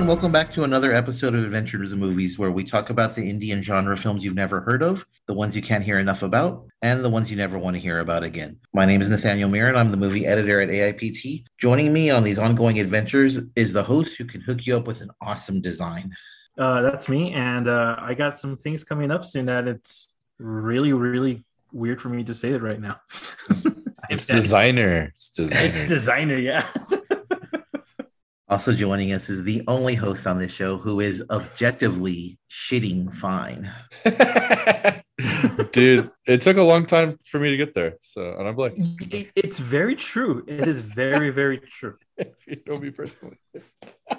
Hello, and welcome back to another episode of Adventures of Movies, where we talk about the Indian genre films you've never heard of, the ones you can't hear enough about, and the ones you never want to hear about again. My name is Nathaniel Mirren. I'm the movie editor at AIPT. Joining me on these ongoing adventures is the host who can hook you up with an awesome design. Uh, that's me, and uh, I got some things coming up soon that it's really, really weird for me to say it right now. It's designer. It's designer. It's designer, yeah. Also joining us is the only host on this show who is objectively shitting fine. Dude, it took a long time for me to get there. So, and I'm like, It- it's very true. It is very, very true. if you know me personally.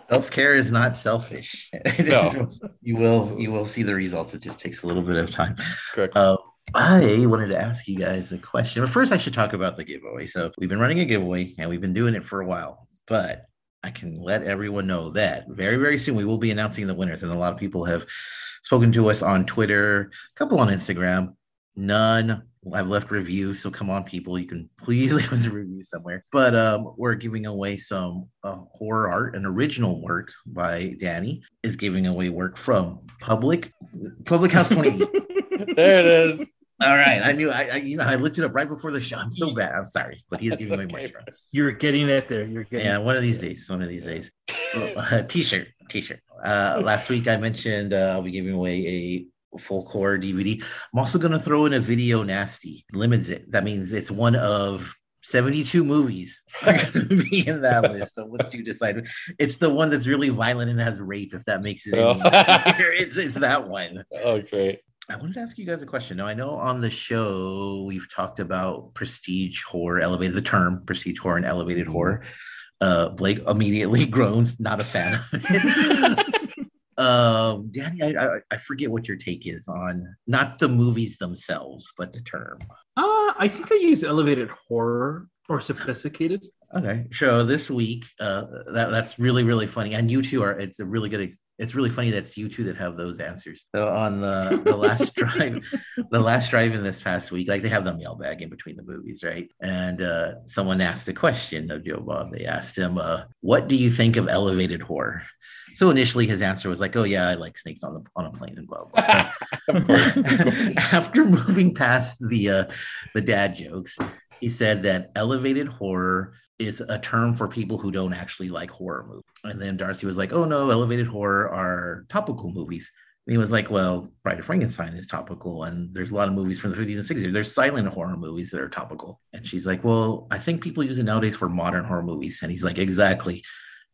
Self care is not selfish. No. you will you will see the results. It just takes a little bit of time. Correct. Uh, I wanted to ask you guys a question, but first I should talk about the giveaway. So we've been running a giveaway and we've been doing it for a while, but I can let everyone know that very, very soon we will be announcing the winners. And a lot of people have spoken to us on Twitter, a couple on Instagram, none have left reviews. So come on, people, you can please leave us a review somewhere. But um, we're giving away some uh, horror art, an original work by Danny is giving away work from Public Public House 28. there it is. All right, I knew I, I you know I looked it up right before the show. I'm so bad. I'm sorry, but he's That's giving me okay, my You're getting it there. You're getting Yeah, one of these days. One of these days. Uh, t-shirt, t-shirt. Uh, last week I mentioned uh, I'll be giving away a full core DVD. I'm also going to throw in a video nasty. Limits it. That means it's one of 72 movies are going to be in that list. So what you decide? It's the one that's really violent and has rape. If that makes it any Oh. it's it's that one. Oh, great. I wanted to ask you guys a question. Now, I know on the show we've talked about prestige horror, elevated the term prestige horror and elevated horror. Uh, Blake immediately groans, not a fan of it. um, Danny, I, I, I forget what your take is on not the movies themselves, but the term. Uh, I think I use elevated horror or sophisticated. Okay, so this week, uh, that that's really really funny, and you two are. It's a really good. Ex- it's really funny that's you two that have those answers. So on the the last drive, the last drive in this past week, like they have the mailbag in between the movies, right? And uh, someone asked a question of Joe Bob. They asked him, uh, "What do you think of elevated horror?" So initially, his answer was like, "Oh yeah, I like snakes on the on a plane and blah blah." Of course. Of course. After moving past the uh, the dad jokes, he said that elevated horror is a term for people who don't actually like horror movies. And then Darcy was like, "Oh no, elevated horror are topical movies." And he was like, "Well, Bride of Frankenstein is topical, and there's a lot of movies from the 50s and 60s. There's silent horror movies that are topical." And she's like, "Well, I think people use it nowadays for modern horror movies." And he's like, "Exactly."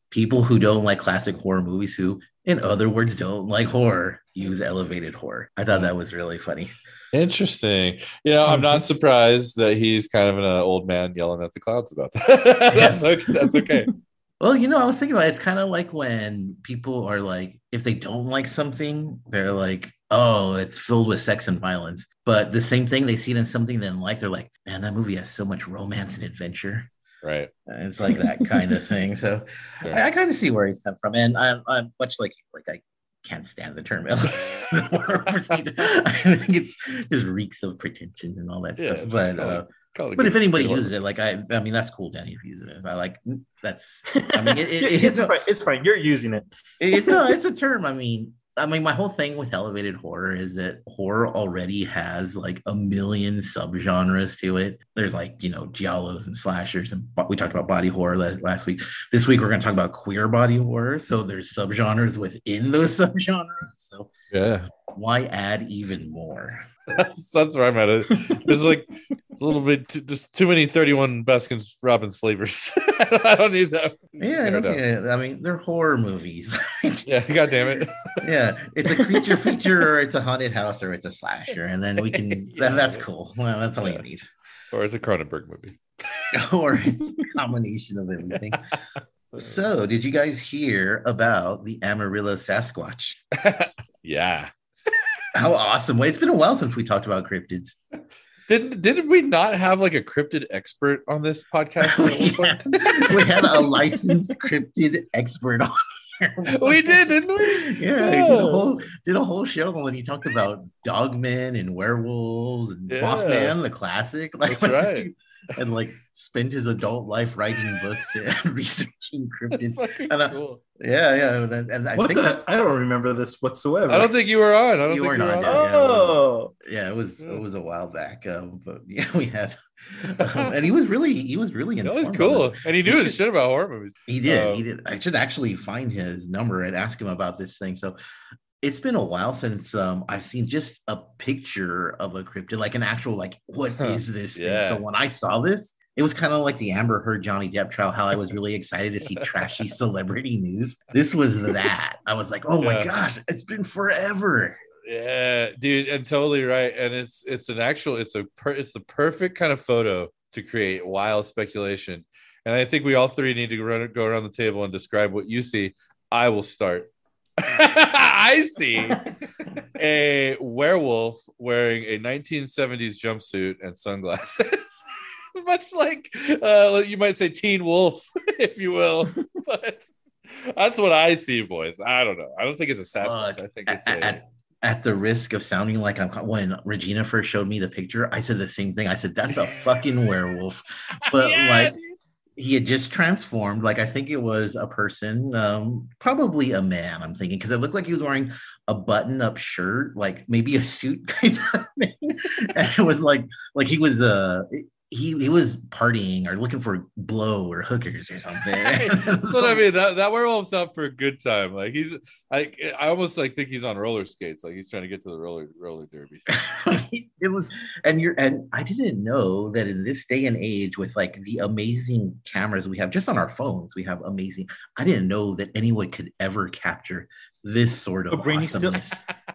People who don't like classic horror movies, who, in other words, don't like horror, use elevated horror. I thought that was really funny. Interesting. You know, I'm Mm-hmm. not surprised that he's kind of an uh, old man yelling at the clouds about that. that's okay. That's okay. Well, you know, I was thinking about it. It's kind of like when people are like, if they don't like something, they're like, oh, it's filled with sex and violence. But the same thing, they see it in something they like, they're like, man, that movie has so much romance and adventure. Right. And It's like that kind of thing. So Sure. I, I kind of see where he's come from. And I'm, I'm much like, like I can't stand the term. I think it's just reeks of pretension and all that Yeah, stuff. But, uh, but good- if anybody good horror. uses it, like I, I mean, that's cool, Danny. If you use it, I like that's. I mean, it, it, it's, it's, fine. It's fine. You're using it. it's no, it's a term. I mean, I mean, my whole thing with elevated horror is that horror already has like a million subgenres to it. There's like you know giallos and slashers, and we talked about body horror last, last week. This week we're going to talk about queer body horror. So there's subgenres within those subgenres. So Yeah. why add even more? That's, that's where I'm at. It- There's like a little bit, too, just too many 31 Baskins Robbins flavors. I don't need that. Yeah, enough. okay. I mean, they're horror movies. Yeah. God damn it. yeah, it's a creature feature, or it's a haunted house, or it's a slasher, and then we can. Yeah. that- that's cool. Well, that's all Yeah. you need. Or it's a Cronenberg movie. or it's a combination of everything. So, did you guys hear about the Amarillo Sasquatch? yeah. How awesome! It's been a while since we talked about cryptids. Didn't didn't we not have like a cryptid expert on this podcast? we, had, we had a licensed cryptid expert on. here. we did, didn't we? Yeah, he did a whole did a whole show and he talked about dogmen and werewolves and Yeah. Mothman, the classic. Like, That's right. dude- and like spend his adult life writing books and researching cryptids. And, uh, cool. Yeah, yeah. And, and I what think the? that's- I don't remember this whatsoever. I don't think you were on. I don't You think were you were not, on. no. Oh, yeah, it was Yeah. it was a while back. Um, but yeah, we had, um, and he was really he was really That was cool, and he knew his shit about horror movies. He did. Uh, he did. I should actually find his number and ask him about this thing. So it's been a while since um, I've seen just a picture of a cryptid, like an actual, like, what is this thing? So when I saw this, it was kind of like the Amber Heard Johnny Depp trial, how I was really excited to see trashy celebrity news. This was that. I was like, oh my gosh, it's been forever. Yeah, dude, and totally right. And it's it's an actual it's a per, it's the perfect kind of photo to create wild speculation. And I think we all three need to run, go around the table and describe what you see. I will start. I see a werewolf wearing a 1970s jumpsuit and sunglasses. Much like uh, you might say Teen Wolf, if you will. But that's what I see, boys. I don't know. I don't think it's a Sasquatch. Look, I think at, it's a, at, at the risk of sounding like I'm when Regina first showed me the picture, I said the same thing. I said, that's a fucking werewolf. But Yeah, like. He had just transformed. Like I think it was a person, um, probably a man, I'm thinking, because it looked like he was wearing a button-up shirt, like maybe a suit kind of thing. and it was like like he was uh he he was partying or looking for blow or hookers or something. That's what I mean. That that werewolf's out for a good time. Like he's, I, I almost like think he's on roller skates. Like he's trying to get to the roller roller derby. it was and you're and i didn't know that in this day and age with like the amazing cameras we have just on our phones we have amazing i didn't know that anyone could ever capture this sort of oh, A grainy still-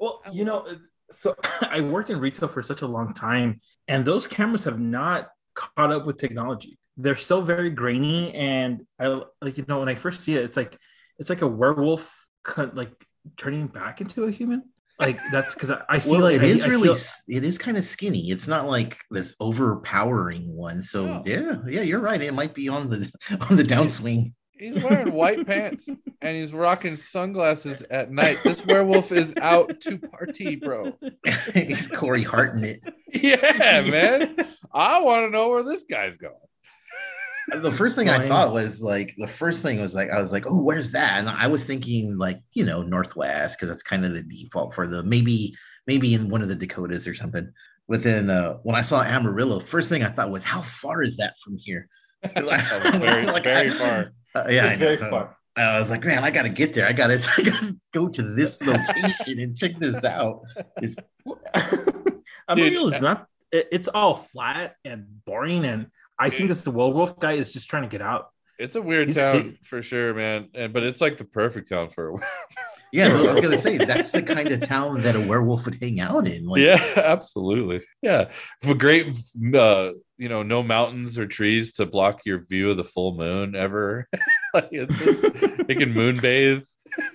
well, you know, so I worked in retail for such a long time, and those cameras have not caught up with technology. They're still very grainy, and I like you know when I first see it, it's like it's like a werewolf cut like turning back into a human. Like that's because I, I see well like it I- is I really feel- it is kind of skinny it's not like this overpowering one so Oh. yeah yeah you're right it might be on the on the downswing He's wearing white pants and he's rocking sunglasses at night. This werewolf is out to party, bro. he's corey hart in it Yeah, man. I want to know where this guy's going. the first thing I thought was like the first thing was like I was like, oh, where's that? And I was thinking like you know northwest because that's kind of the default for the maybe maybe in one of the Dakotas or something. But then uh, when I saw Amarillo, first thing I thought was, how far is that from here? I- very, like, very I- far. Uh, yeah, I it's very far. I was like, man, I gotta get there. I gotta, I gotta go to this location and check this out. It's, Amarillo Dude, is not. it- it's all flat and boring, and I think this the werewolf guy is just trying to get out. It's a weird He's- town for sure, man. And but it's like the perfect town for a yeah, I was gonna say that's the kind of town that a werewolf would hang out in. Like, yeah, absolutely. Yeah, for great, uh, you know, no mountains or trees to block your view of the full moon ever. like it's just, you can moon bathe.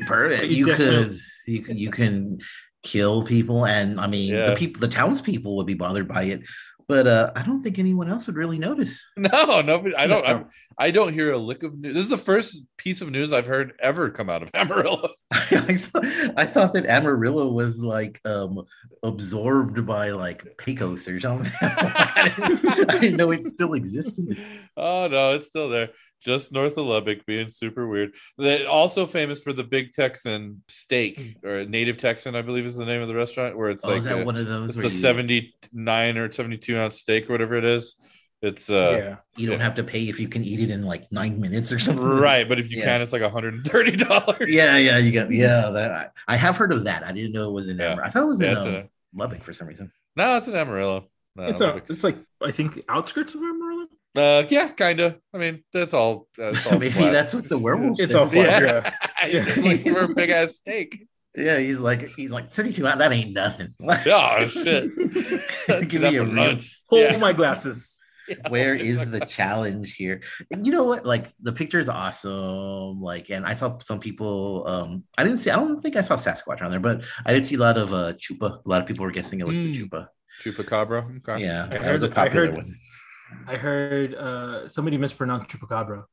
Perfect. You You could you can you can kill people, and I mean Yeah. the people, the townspeople would be bothered by it, but uh, I don't think anyone else would really notice. No, nobody. I don't. I'm, I don't hear a lick of news. This is the first piece of news I've heard ever come out of Amarillo. I, thought, I thought that Amarillo was like um absorbed by like Pecos or something. I, didn't, I didn't know it still existed. Oh no, it's still there, just north of Lubbock, being super weird. They also famous for the Big Texan steak or Native Texan, I believe is the name of the restaurant, where it's Oh, like is that a- one of those? it's where the you, seventy nine or seventy two ounce steak or whatever it is. It's uh yeah, you don't have to pay if you can eat it in like nine minutes or something. right, but if you Yeah. can, it's like hundred and thirty dollars. Yeah, yeah, you got yeah. That I, I have heard of that. I didn't know it was in Yeah. Amarillo. I thought it was Yeah, in um, a, Lubbock for some reason. no, it's in Amarillo. No, it's a, it's like I think outskirts of Amarillo. Uh, yeah, kind of. I mean, that's all. That's all Maybe flat. that's what the werewolf. It's all flat, Yeah, Yeah. He's looking for a big ass steak. Yeah, he's like he's like 32. That ain't nothing. Oh shit! Give me a and real- Hold Yeah. my glasses. Where is the challenge here? And you know what? Like the picture is awesome. Like, and I saw some people. Um, I didn't see. I don't think I saw Sasquatch on there, but I did see a lot of uh Chupa. A lot of people were guessing it was the Mm. Chupa. Chupacabra. Okay. Yeah, I that heard- was a I popular heard- one. I heard uh, somebody mispronounced chupacabra,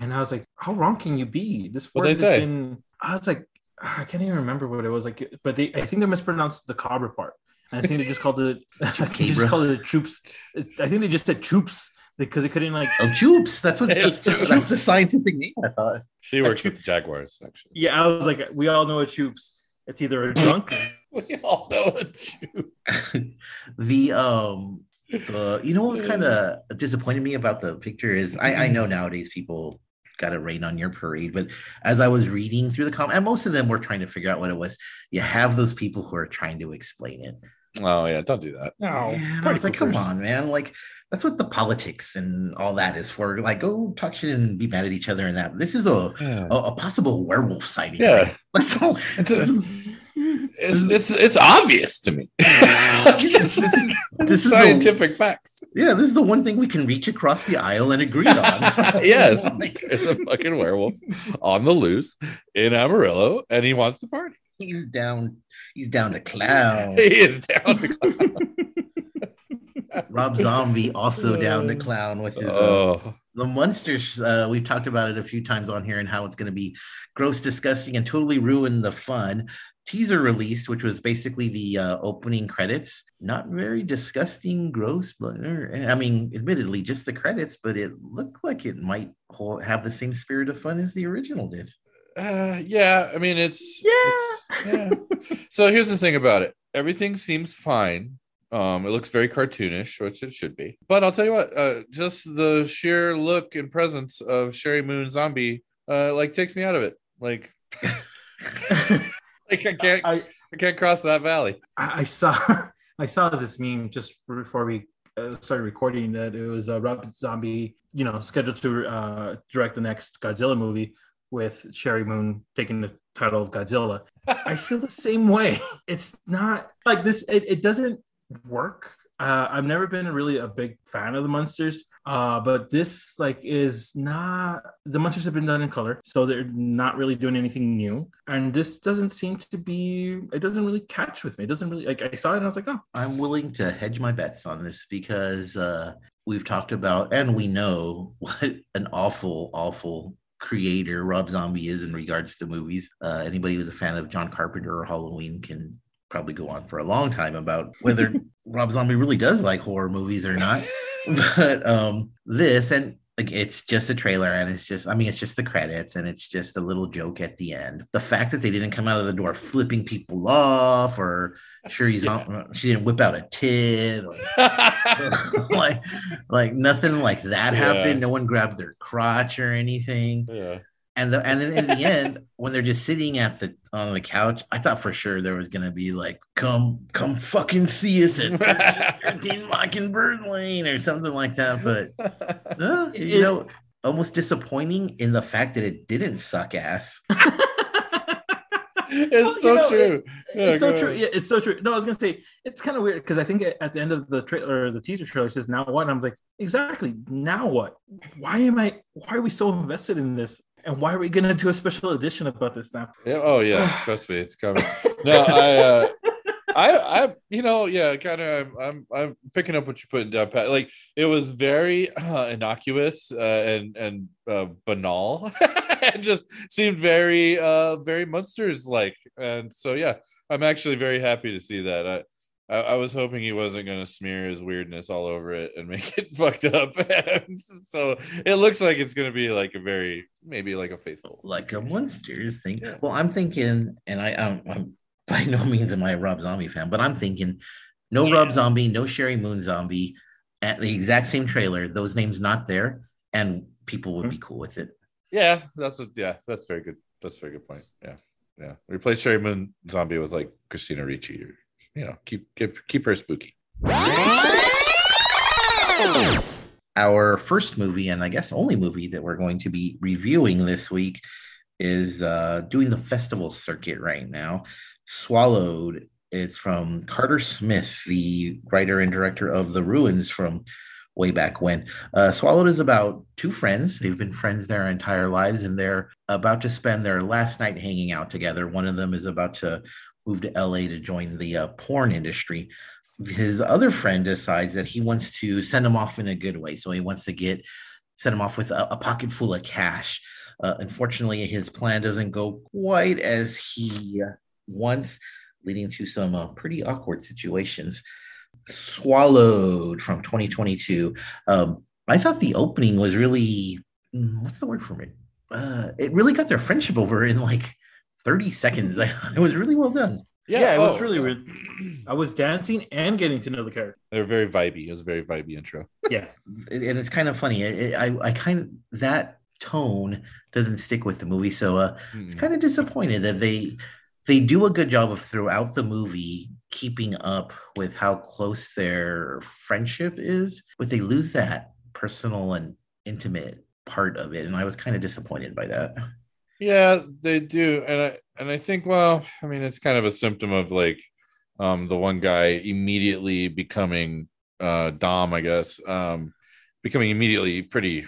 and I was like, "How wrong can you be?" This word has say? been. I was like, I can't even remember what it was like, but they I think they mispronounced the cabra part. I think they just called it. I think they just called it troops. I think they just said troops. because it couldn't like. Oh, Choops. That's what It's that's, Choops. that's the scientific name. I thought. She works with the Jaguars, actually. Yeah, I was like, we all know it shoops. It's either a drunk. We all know a Jew. the um the you know what was kind of disappointed me about the picture is I, I know nowadays people got to rain on your parade, but as I was reading through the comment, and most of them were trying to figure out what it was. You have those people who are trying to explain it. Oh yeah, don't do that. No, And I was like, come on, man! Like that's what the politics and all that is for. Like, go talk shit and be mad at each other and that. This is a Yeah. a, a possible werewolf sighting. Yeah. right? That's all. It's, it's it's it's obvious to me. this, It's is- just this is the- scientific facts. Yeah, this is the one thing we can reach across the aisle and agree on. yes, Like, there's a fucking werewolf on the loose in Amarillo, and he wants to party. he's down. He's down to clown. He is down. To clown. Rob Zombie also down to clown with his uh, oh, the Munsters. Uh, we've talked about it a few times on here and how it's going to be gross, disgusting, and totally ruin the fun. Teaser released, which was basically the uh, opening credits. Not very disgusting, gross, but er, I mean, admittedly, just the credits, but it looked like it might hold, have the same spirit of fun as the original did. uh, yeah. I mean, it's Yeah. it's- yeah. So here's the thing about it. Everything seems fine. Um, it looks very cartoonish, which it should be. But I'll tell you what, uh, just the sheer look and presence of Sheri Moon Zombie, uh, like takes me out of it. Like I can't, I, I can't cross that valley. I I saw I saw this meme just before we uh, started recording that it was uh, Rob Zombie, you know, scheduled to uh, direct the next Godzilla movie with Sheri Moon taking the title of Godzilla. I feel the same way. It's not like this. It, it doesn't work. Uh, I've never been really a big fan of the Munsters, uh, but this like is not. The Munsters have been done in color, so they're not really doing anything new. And this doesn't seem to be. It doesn't really catch with me. It doesn't really like. I saw it and I was like, oh, I'm willing to hedge my bets on this because uh, we've talked about and we know what an awful, awful creator Rob Zombie is in regards to movies. Uh, anybody who's a fan of John Carpenter or Halloween can probably go on for a long time about whether Rob Zombie really does like horror movies or not. But um, this and like it's just a trailer and it's just I mean it's just the credits and it's just a little joke at the end. The fact that they didn't come out of the door flipping people off or sure he's on she didn't whip out a tit or like like nothing like that Yeah. happened. No one grabbed their crotch or anything. yeah. And the and then in the end, when they're just sitting at the on the couch, I thought for sure there was gonna be like, come come fucking see us at 13 Mockingbird Lane or something like that. But uh, no, you know, almost disappointing in the fact that it didn't suck ass. it's Well, so know, true. Yeah, it's so go true. Yeah, it's so true. No, I was gonna say it's kind of weird because I think at the end of the trailer, the teaser trailer says "Now what?" And I'm like, exactly. Now what? Why am I? Why are we so invested in this? And why are we gonna do a special edition about this now? Yeah, oh yeah, trust me, it's coming. No, I, uh, I, I, you know, yeah, kind of. I'm, I'm, I'm picking up what you're putting down, Pat. Like it was very uh, innocuous uh, and and uh, banal. it just seemed very, uh, very Munsters like, and so yeah, I'm actually very happy to see that. I, I, I was hoping he wasn't going to smear his weirdness all over it and make it fucked up. So it looks like it's going to be like a very, maybe like a faithful. like a Munsters thing. Yeah. Well, I'm thinking, and I, I'm, I'm by no means am I a Rob Zombie fan, but I'm thinking, no Rob Zombie, no Sheri Moon Zombie, at the exact same trailer. Those names not there, and people would be hmm. cool with it. Yeah, that's a yeah, that's very good. That's a very good point. Yeah, yeah. Replace Sheri Moon Zombie with like Christina Ricci, or you know, keep keep keep her spooky. Our first movie, and I guess only movie that we're going to be reviewing this week, is uh, doing the festival circuit right now. Swallowed. It's from Carter Smith, the writer and director of The Ruins from way back when. Uh, Swallowed is about two friends. They've been friends their entire lives, and they're about to spend their last night hanging out together. One of them is about to move to LA to join the uh, porn industry. His other friend decides that he wants to send him off in a good way. So he wants to get send him off with a, a pocket full of cash. Uh, unfortunately, his plan doesn't go quite as he wants, leading to some uh, pretty awkward situations. Swallowed from 2022. Um, I thought the opening was really mm, what's the word for it? Uh, it really got their friendship over in like 30 seconds. it was really well done. Yeah, it was oh, really weird. I was dancing and getting to know the character. They're very vibey. It was a very vibey intro. Yeah, and it's kind of funny. I, I, I kind of that tone doesn't stick with the movie, so uh, it's Mm. kind of disappointed that they they do a good job of throughout the movie keeping up with how close their friendship is, but they lose that personal and intimate part of it, and I was kind of disappointed by that. Yeah, they do, and I and I think well, I mean, it's kind of a symptom of like um the one guy immediately becoming uh Dom, I guess, um becoming immediately pretty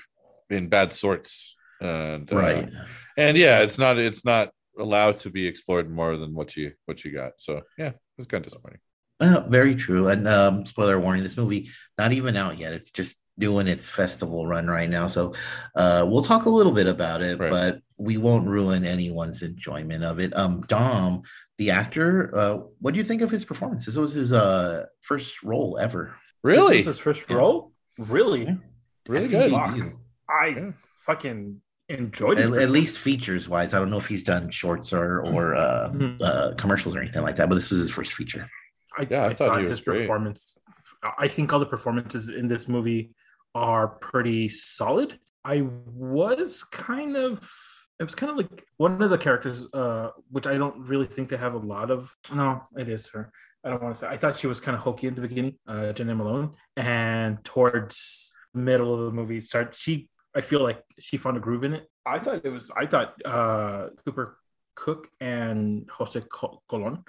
in bad sorts, and uh, Right. and yeah, it's not it's not allowed to be explored more than what you what you got. So yeah, it's kind of disappointing. Uh, very true. And um, spoiler warning: this movie not even out yet. It's just doing its festival run right now. So uh, we'll talk a little bit about it, Right. but we won't ruin anyone's enjoyment of it. Um, Dom, the actor, uh, what do you think of his performance? This was his uh, first role ever. Really, This was his first Yeah. role. Really, Yeah. really good. think Fuck. he did. I Yeah. fucking enjoyed his At, at least features wise. I don't know if he's done shorts or or uh, Mhm. uh, commercials or anything like that, but this was his first feature. I, Yeah, I I, thought thought, he was his great. performance. I think all the performances in this movie are pretty solid. I was kind of. It was kind of like one of the characters, uh, which I don't really think they have a lot of. No, it is her. I don't want to say. I thought she was kind of hokey in the beginning, uh, Jena Malone, and towards the middle of the movie, start she. I feel like she found a groove in it. I thought it was. I thought uh, Cooper Cook and Jose Colon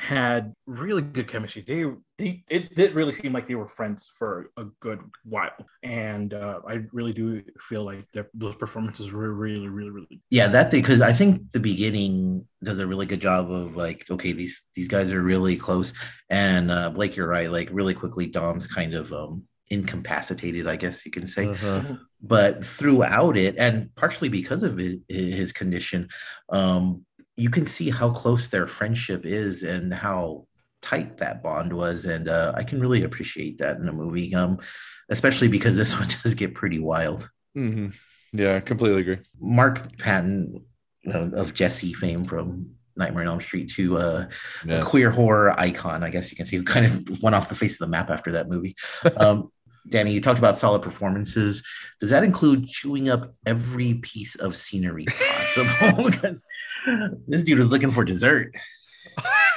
had really good chemistry. They, they, it did really seem like they were friends for a good while, and uh, I really do feel like their, those performances were really, really, really. Yeah, that thing because I think the beginning does a really good job of like, okay, these these guys are really close, and uh, Blake, you're right. Like really quickly, Dom's kind of um, incapacitated, I guess you can say. Uh-huh. But throughout it, and partially because of his, his condition, um, you can see how close their friendship is and how tight that bond was, and uh, I can really appreciate that in a movie, um, especially because this one does get pretty wild. hmm Yeah, I completely agree. Mark Patton of Jesse fame from Nightmare on Elm Street to uh, a Yes. queer horror icon, I guess you can say, who kind of went off the face of the map after that movie. Um, Danny, you talked about solid performances. Does that include chewing up every piece of scenery possible? because this dude was looking for dessert.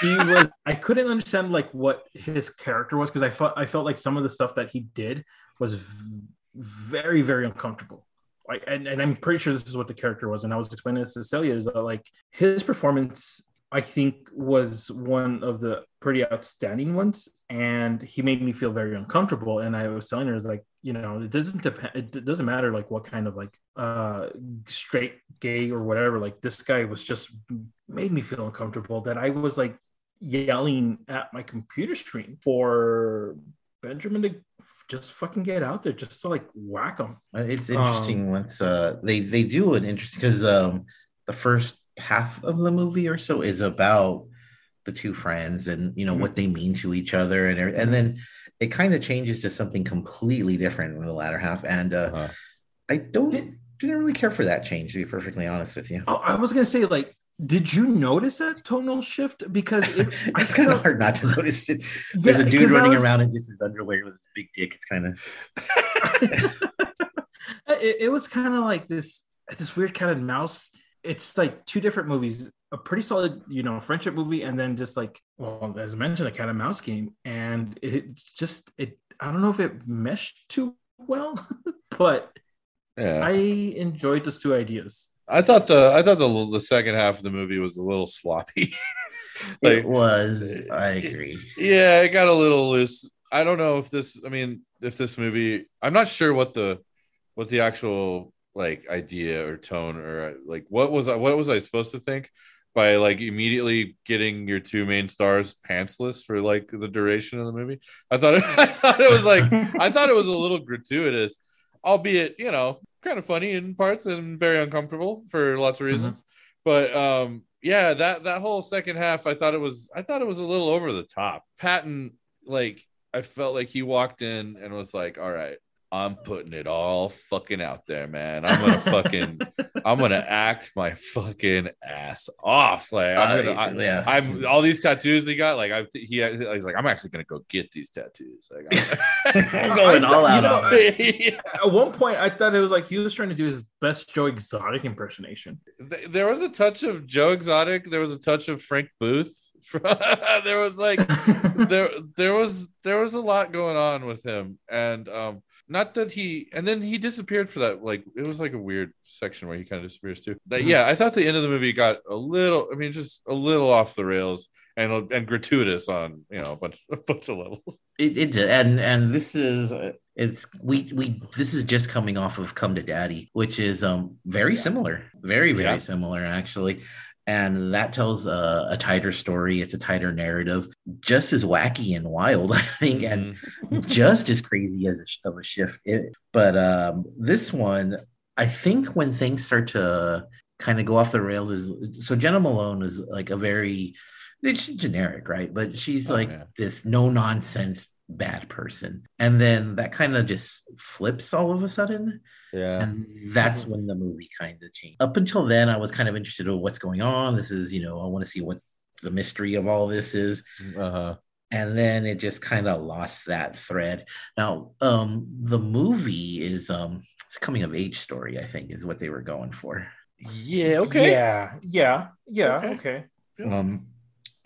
He was. I couldn't understand like what his character was because I felt I felt like some of the stuff that he did was v- very, very uncomfortable. Like, and, and I'm pretty sure this is what the character was. And I was explaining this to Cecilia is that like his performance, I think, was one of the pretty outstanding ones, and he made me feel very uncomfortable. And I was telling her, like, you know, it doesn't depend. It doesn't matter like what kind of like uh straight, gay, or whatever. Like this guy was just made me feel uncomfortable. That I was like yelling at my computer screen for Benjamin to just fucking get out there, just to like whack him. Uh, It's interesting once uh, they they do an interesting because um, the first half of the movie or so is about the two friends and you know Mhm. what they mean to each other and and then it kind of changes to something completely different in the latter half and uh, Uh-huh. I don't Did- didn't really care for that change to be perfectly honest with you. Oh, I was gonna say, like, did you notice that tonal shift? Because it, it's kind of hard not to notice it. There's Yeah, a dude running was- around in just his underwear with his big dick. It's kind of it, it was kind of like this this weird kind of mouse. It's like two different movies, a pretty solid, you know, friendship movie, and then just like, well, as I mentioned, a cat and mouse game, and it just it. I don't know if it meshed too well, but Yeah. I enjoyed those two ideas. I thought the I thought the the second half of the movie was a little sloppy. it was. Uh, I agree. yeah, it got a little loose. I don't know if this. I mean, if this movie, I'm not sure what the what the actual like idea or tone or like what was I what was I supposed to think by like immediately getting your two main stars pantsless for like the duration of the movie. I thought it, I thought it was like I thought it was a little gratuitous, albeit you know kind of funny in parts and very uncomfortable for lots of reasons. But um, yeah, that that whole second half, I thought it was I thought it was a little over the top. Patton, like I felt like he walked in and was like, "All right, I'm putting it all fucking out there, man. I'm gonna fucking, I'm gonna act my fucking ass off. Like I'm, gonna, I, yeah. I'm all these tattoos he got. Like I, he, he's like, I'm actually gonna go get these tattoos. Like, I'm going all out know, on. Yeah. At one point, I thought it was like he was trying to do his best Joe Exotic impersonation. There was a touch of Joe Exotic. There was a touch of Frank Booth. there was like there there was there was a lot going on with him, and um, not that he and then he disappeared for that. Like it was like a weird section where he kind of disappears too. That Mhm. yeah, I thought the end of the movie got a little. I mean, just a little off the rails and and gratuitous on you know a bunch a bunch of levels. It, it did, and and this is it's we we this is just coming off of Come to Daddy, which is um very similar, very very Yeah. similar actually, and that tells a, a tighter story. It's a tighter narrative, just as wacky and wild, I think, and Mhm. just as crazy as a, of a shift. It, but um, this one, I think, when things start to kind of go off the rails, is so Jena Malone is like a very it's generic, right? But she's Oh, like yeah. this no nonsense bad person, and then that kind of just flips all of a sudden. Yeah. And that's when the movie kind of changed. Up until then, I was kind of interested in what's going on. This is, you know, I want to see what's the mystery of all this is Uh huh. and then it just kind of lost that thread now um the movie is um it's a coming of age story i think is what they were going for Yeah. Okay. Yeah. Yeah. Yeah. Okay. Okay. um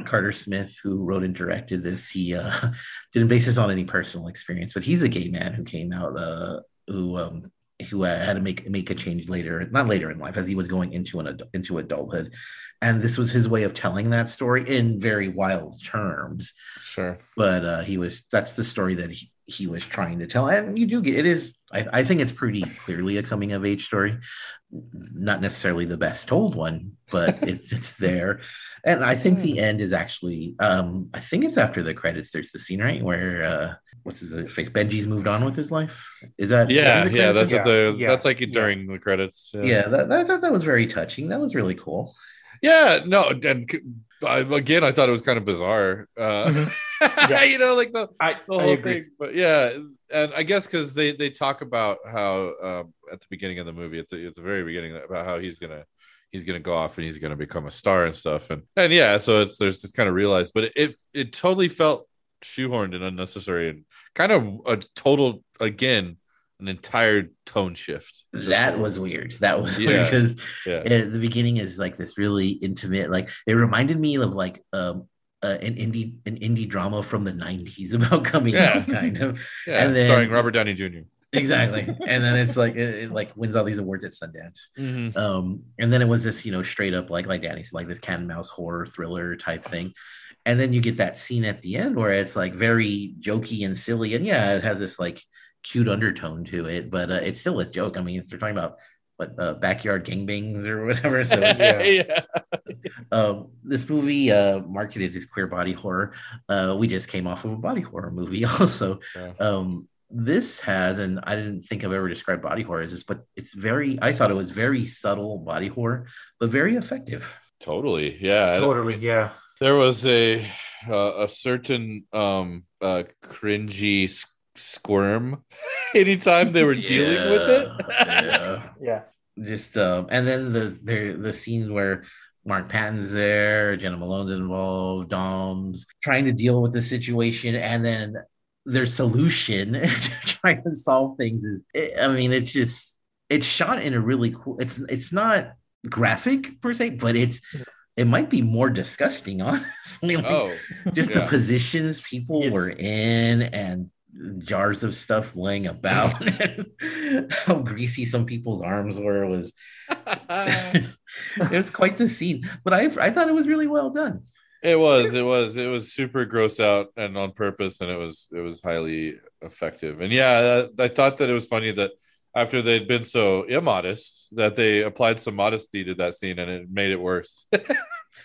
carter smith who wrote and directed this he uh didn't base this on any personal experience but he's a gay man who came out uh who um who uh, had to make make a change later not later in life as he was going into an into adulthood. And this was his way of telling that story in very wild terms. Sure. but uh, he was that's the story that he, he was trying to tell. And you do get it is I, I think it's pretty clearly a coming of age story. Not necessarily the best told one but it's it's there. And i think the end is actually um i think it's after the credits there's the scene right where uh what's his face benji's moved on with his life is that Yeah. is that Yeah. That's what the Yeah, that's like yeah. during the credits. yeah that, that, that, that was very touching that was really cool Yeah, no, and c- I, again, I thought it was kind of bizarre. Uh, Mhm. Yeah. you know, like the, I, the I whole agree. thing. But yeah, and I guess because they they talk about how um, at the beginning of the movie, at the at the very beginning, about how he's gonna he's gonna go off and he's gonna become a star and stuff, and and yeah, so it's there's just kind of realized, but it it, it totally felt shoehorned and unnecessary and kind of a total again an entire tone shift. That was weird that was Yeah. weird because yeah. the beginning is like this really intimate like it reminded me of like um uh, an indie an indie drama from the 90s about coming Yeah. out kind of Yeah, and then- starring Robert Downey Jr. exactly and then it's like it, it like wins all these awards at sundance Mhm. um and then it was this you know straight up like like danny said like this cat and mouse horror thriller type thing and then you get that scene at the end where it's like very jokey and silly and yeah it has this like cute undertone to it but uh, it's still a joke i mean they're talking about what uh, backyard gangbangs or whatever so Yeah. yeah. um, this movie uh, marketed as queer body horror. Uh, we just came off of a body horror movie, also. Yeah. Um, this has, and I didn't think I've ever described body horror as this, but it's very. I thought it was very subtle body horror, but very effective. Totally. Yeah. Totally. Yeah. There was a uh, a certain um uh cringy s- squirm anytime they were dealing with it. yeah. Yeah. Just um, and then the the the scenes where Mark Patton's there, Jena Malone's involved, Dom's trying to deal with the situation, and then their solution trying to solve things is I mean, it's just it's shot in a really cool it's it's not graphic per se, but it's it might be more disgusting, honestly. Like, oh, just yeah. the positions people Yes. were in and jars of stuff laying about how greasy some people's arms were was it was quite the scene but i i thought it was really well done it was. It was. It was super gross out and on purpose, and it was. It was highly effective. And yeah, I, I thought that it was funny that after they'd been so immodest that they applied some modesty to that scene, and it made it worse.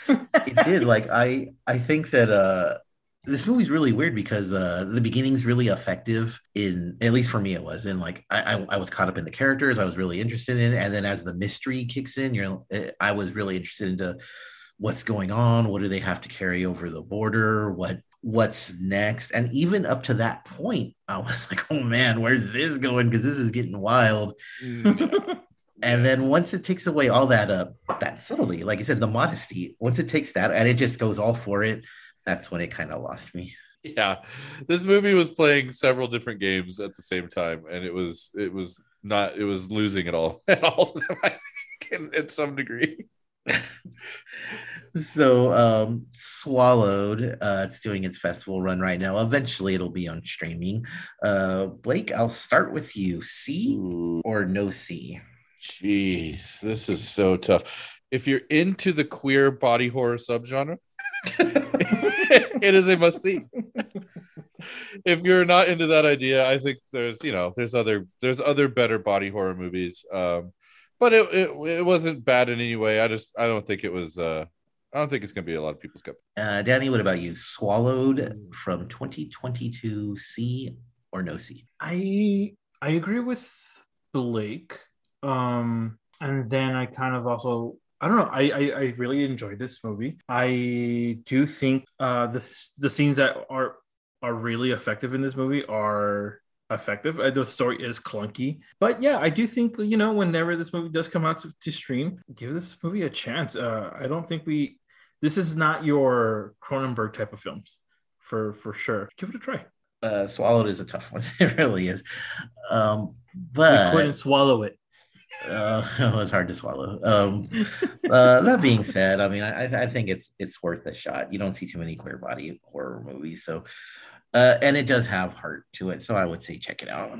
it did like i i think that uh this movie's really weird because uh the beginning's really effective in at least for me it was in like I, I i was caught up in the characters i was really interested in and then as the mystery kicks in you're i was really interested into what's going on what do they have to carry over the border what what's next. And even up to that point, I was like, oh man, where's this going? Because this is getting wild. And then once it takes away all that uh that subtlety, like you said, the modesty, once it takes that and it just goes all for it, that's when it kind of lost me. yeah this movie was playing several different games at the same time and it was it was not it was losing it all at all of I think, in, in some degree So um swallowed, uh it's doing its festival run right now. Eventually it'll be on streaming. Uh Blake, I'll start with you. C or no C? jeez this is so tough if you're into the queer body horror subgenre it is a must see if you're not into that idea i think there's you know there's other there's other better body horror movies um but it, it it wasn't bad in any way i just i don't think it was uh i don't think it's gonna be a lot of people's cup Uh Danny, what about you? Swallowed from 2022 C or no C? I I agree with Blake. Um, and then I kind of also I don't know. I, I I really enjoyed this movie. I do think uh the the scenes that are are really effective in this movie are effective. Uh, The story is clunky, but yeah, I do think you know whenever this movie does come out to, to stream, give this movie a chance. Uh, I don't think we. This is not your Cronenberg type of films, for for sure. Give it a try. Uh Swallowed is a tough one. It really is. Um we couldn't but swallow it. uh, it was hard to swallow. Um uh, that being said, I mean, I, I think it's it's worth a shot. You don't see too many queer body horror movies, so uh, and it does have heart to it, so I would say check it out.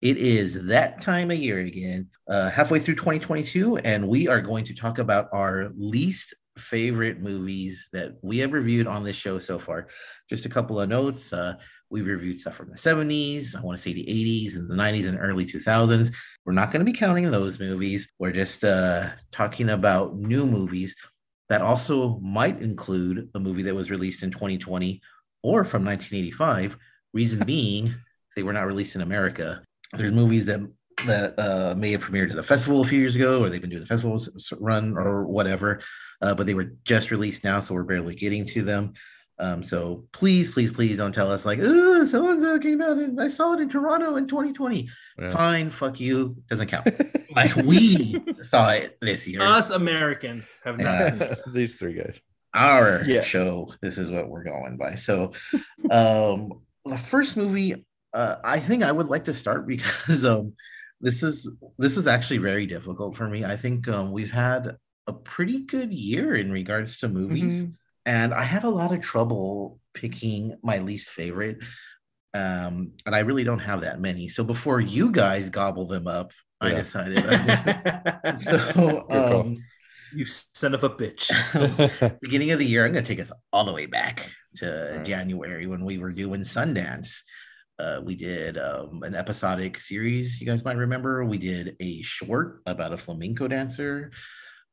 It is that time of year again, uh, halfway through 2022, and we are going to talk about our least favorite movies that we have reviewed on this show so far. Just a couple of notes. Uh, we've reviewed stuff from the 70s, I want to say the 80s and the 90s and early 2000s. We're not going to be counting those movies. We're just uh, talking about new movies that also might include a movie that was released in 2020 or from 1985. Reason being, they were not released in America. There's movies that that uh, may have premiered at a festival a few years ago, or they've been doing the festival run or whatever, uh, but they were just released now, so we're barely getting to them. Um, so please, please, please don't tell us like, oh, so and so came out and I saw it in Toronto in 2020. Yeah. Fine, fuck you, doesn't count. like we saw it this year. Us Americans have not. Yeah. seen it. these three guys our Yeah. show. This is what we're going by. So, um, the first movie, uh, I think I would like to start because um, this is this is actually very difficult for me. I think um, we've had a pretty good year in regards to movies, and I had a lot of trouble picking my least favorite. Um, and I really don't have that many. So before you guys gobble them up, I Yeah. decided. so, um, you son of a bitch. beginning of the year, I'm going to take us all the way back to Alright. January when we were doing Sundance. Uh, we did um, an episodic series, you guys might remember. We did a short about a flamenco dancer.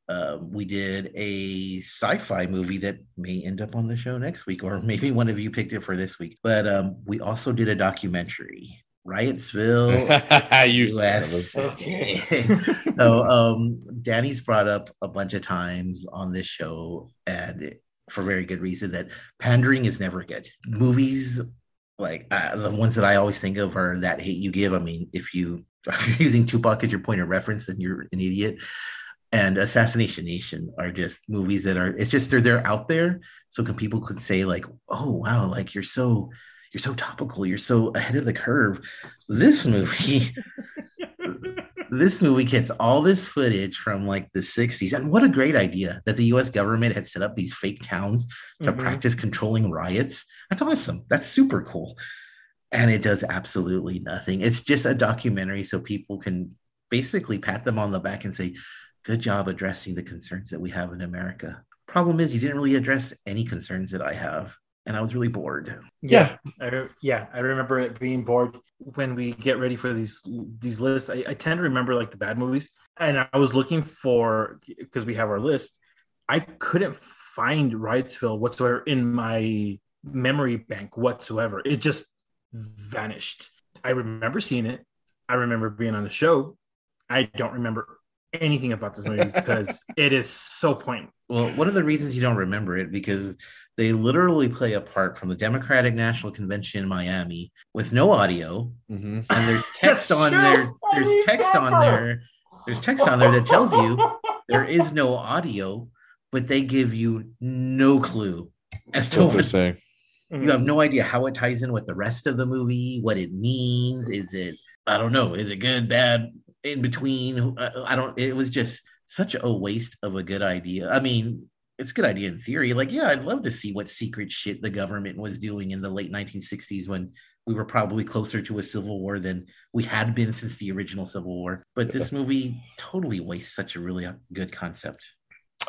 Um, we did a sci-fi movie that may end up on the show next week, or maybe one of you picked it for this week. But um, we also did a documentary, Riotsville, you son of US. Okay. so um danny's brought up a bunch of times on this show and it- for very good reason that pandering is never good movies like uh, the ones that i always think of are that hate you give i mean if you if you're using tupac as your point of reference then you're an idiot and assassination nation are just movies that are it's just they're they're out there. So can people could say like oh wow like you're so you're so topical you're so ahead of the curve. This movie this movie gets all this footage from like the 60s and what a great idea that the us government had set up these fake towns to Mhm. practice controlling riots. That's awesome. That's super cool. And it does absolutely nothing. It's just a documentary so people can basically pat them on the back and say good job addressing the concerns that we have in america problem is you didn't really address any concerns that i have and i was really bored Yeah, I, yeah, I remember it being bored when we get ready for these these lists. I, I tend to remember like the bad movies, and I was looking for because we have our list. I couldn't find Riotsville whatsoever in my memory bank whatsoever. It just vanished. I remember seeing it. I remember being on the show. I don't remember anything about this movie because it is so pointless. Well, one of the reasons you don't remember it because they literally play a part from the Democratic National Convention in Miami with no audio, Mhm. and there's text on true. there. There's text on there. There's text on there that tells you there is no audio, but they give you no clue as to What they're saying. you have no idea how it ties in with the rest of the movie, what it means. Is it, I don't know, is it good, bad, in between? I, uh, I don't, it was just such a waste of a good idea. I mean, it's a good idea in theory. Like, yeah, I'd love to see what secret shit the government was doing in the late 1960s when we were probably closer to a civil war than we had been since the original Civil War. But this movie totally wastes such a really uh, good concept.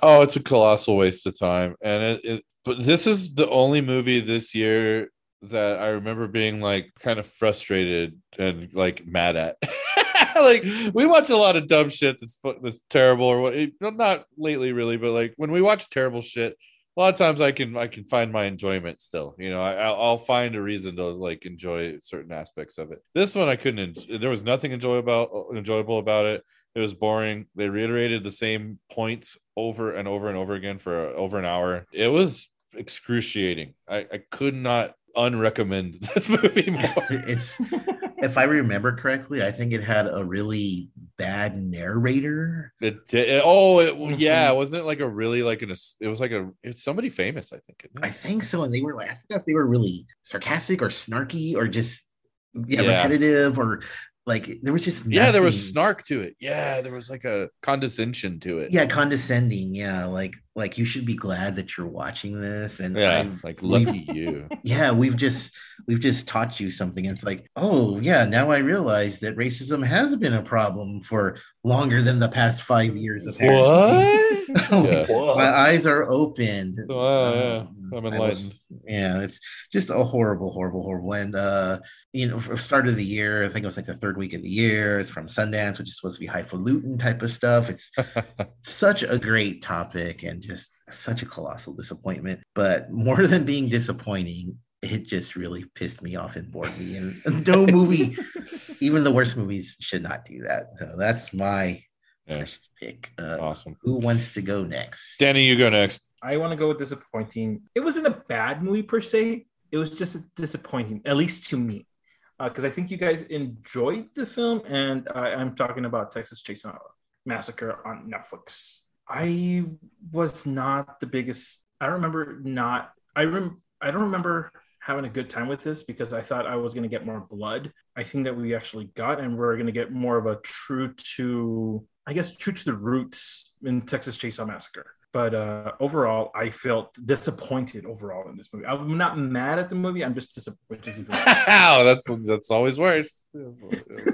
Oh, it's a colossal waste of time, and it, it. But this is the only movie this year that I remember being like kind of frustrated and like mad at. like we watch a lot of dumb shit that's that's terrible or what. Not lately, really, but like when we watch terrible shit, a lot of times I can I can find my enjoyment still. You know, I, I'll, I'll find a reason to like enjoy certain aspects of it. This one I couldn't. There was nothing enjoyable enjoyable about it. It was boring. They reiterated the same points over and over and over again for over an hour. It was excruciating. I, I could not unrecommend this movie more. it's if I remember correctly, I think it had a really bad narrator. It, it- oh, it, yeah, mm-hmm. wasn't it like a really like an? It was like a. It's somebody famous, I think. I think so, and they were like, I forgot if they were really sarcastic or snarky or just yeah, Yeah. repetitive or like there was just yeah, there was snark to it. Yeah, there was like a condescension to it. yeah condescending yeah like like you should be glad that you're watching this and yeah, I've- like we've- lucky you. yeah we've just we've just taught you something it's like oh yeah now i realize that racism has been a problem for longer than the past five years apparently. Yeah. my eyes are opened Wow, yeah. Um, I'm I was- enlightened. yeah it's just a horrible horrible horrible and uh you know start of the year i think it was like the third week of the year it's from sundance which is supposed to be highfalutin type of stuff it's such a great topic and just such a colossal disappointment. But more than being disappointing, it just really pissed me off and bored me. And no movie, even the worst movies, should not do that. So that's my Yeah. first pick. Uh, Awesome. Who wants to go next? Danny, you go next. I want to go with disappointing. It wasn't a bad movie per se. It was just disappointing, at least to me, because I think you guys enjoyed the film, and I, I'm talking about Texas Chainsaw Massacre on Netflix. I was not the biggest. I remember not. I rem. I don't remember having a good time with this because I thought I was going to get more blood. I think that we actually got, and we're going to get more of a true to, I guess, true to the roots in Texas Chainsaw Massacre. But uh, overall, I felt disappointed overall in this movie. I'm not mad at the movie. I'm just disappointed. Wow, that's that's always worse.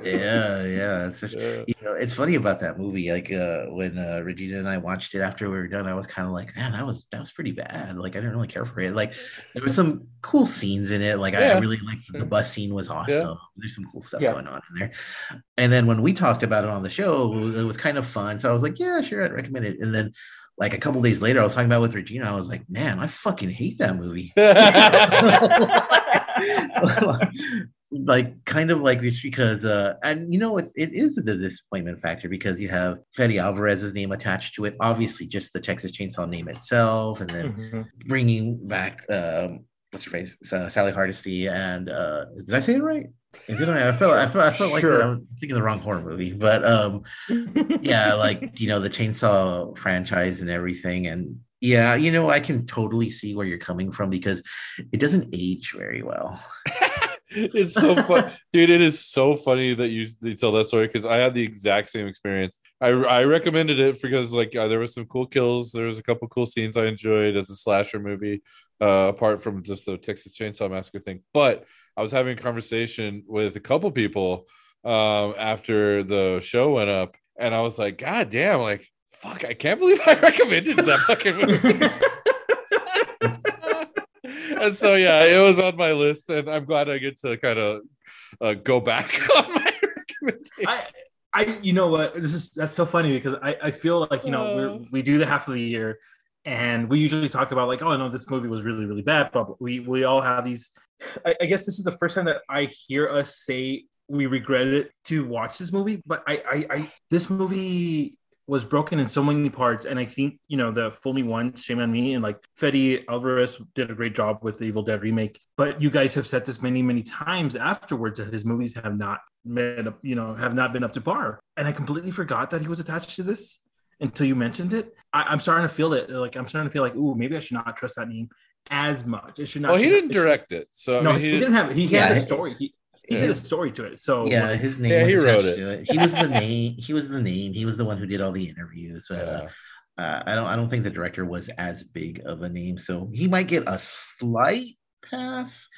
Yeah, yeah. It's just, Yeah. you know, it's funny about that movie. Like uh, when uh, Regina and I watched it after we were done, I was kind of like, man, that was that was pretty bad. Like I didn't really care for it. Like there were some cool scenes in it. Like I really liked the bus scene was awesome. There's some cool stuff Yeah. going on in there. And then when we talked about it on the show, it was kind of fun. So I was like, yeah, sure, I'd recommend it. And then like a couple days later, I was talking about it with Regina. I was like, man, I fucking hate that movie. like kind of like just because uh and you know it's it is the disappointment factor because you have Fede Alvarez's name attached to it obviously just the Texas Chainsaw name itself and then Mhm. bringing back um what's her face uh, Sally Hardesty and uh did I say it right did I? I felt I felt, I felt like Sure. that I'm thinking the wrong horror movie but um yeah like you know the chainsaw franchise and everything and yeah you know i can totally see where you're coming from because it doesn't age very well it's so fun, dude. It is so funny that you, you tell that story because I had the exact same experience. I I recommended it because like uh, there was some cool kills. There was a couple cool scenes I enjoyed as a slasher movie, uh, apart from just the Texas Chainsaw Massacre thing. But I was having a conversation with a couple people um, after the show went up, and I was like, God damn, like fuck, I can't believe I recommended that fucking movie. and so yeah, it was on my list, and I'm glad I get to kind of uh, go back on my recommendation. I, I, you know what? This is that's so funny because I, I feel like you know Uh. we're, we do the half of the year, and we usually talk about like, oh no, this movie was really really bad. But we we all have these. I, I guess this is the first time that I hear us say we regret it to watch this movie. But I, I, I this movie was broken in so many parts. And I think, you know, the Fool Me Once, Shame on Me, and like Fede Alvarez did a great job with the Evil Dead remake. But you guys have said this many, many times afterwards that his movies have not met up, you know, have not been up to par. And I completely forgot that he was attached to this until you mentioned it. I, am starting to feel it. Like I'm starting to feel like, ooh, maybe I should not trust that name as much. It should not. Well, he didn't not, direct it, so I no, mean, he, didn't have. He, he had a story. He, he had a story to it. So Yeah, his name. Yeah, he wrote attached to it. He was the name. He was the name. He was the one who did all the interviews. But uh, Yeah. uh, I don't. I don't think the director was as big of a name, so he might get a slight pass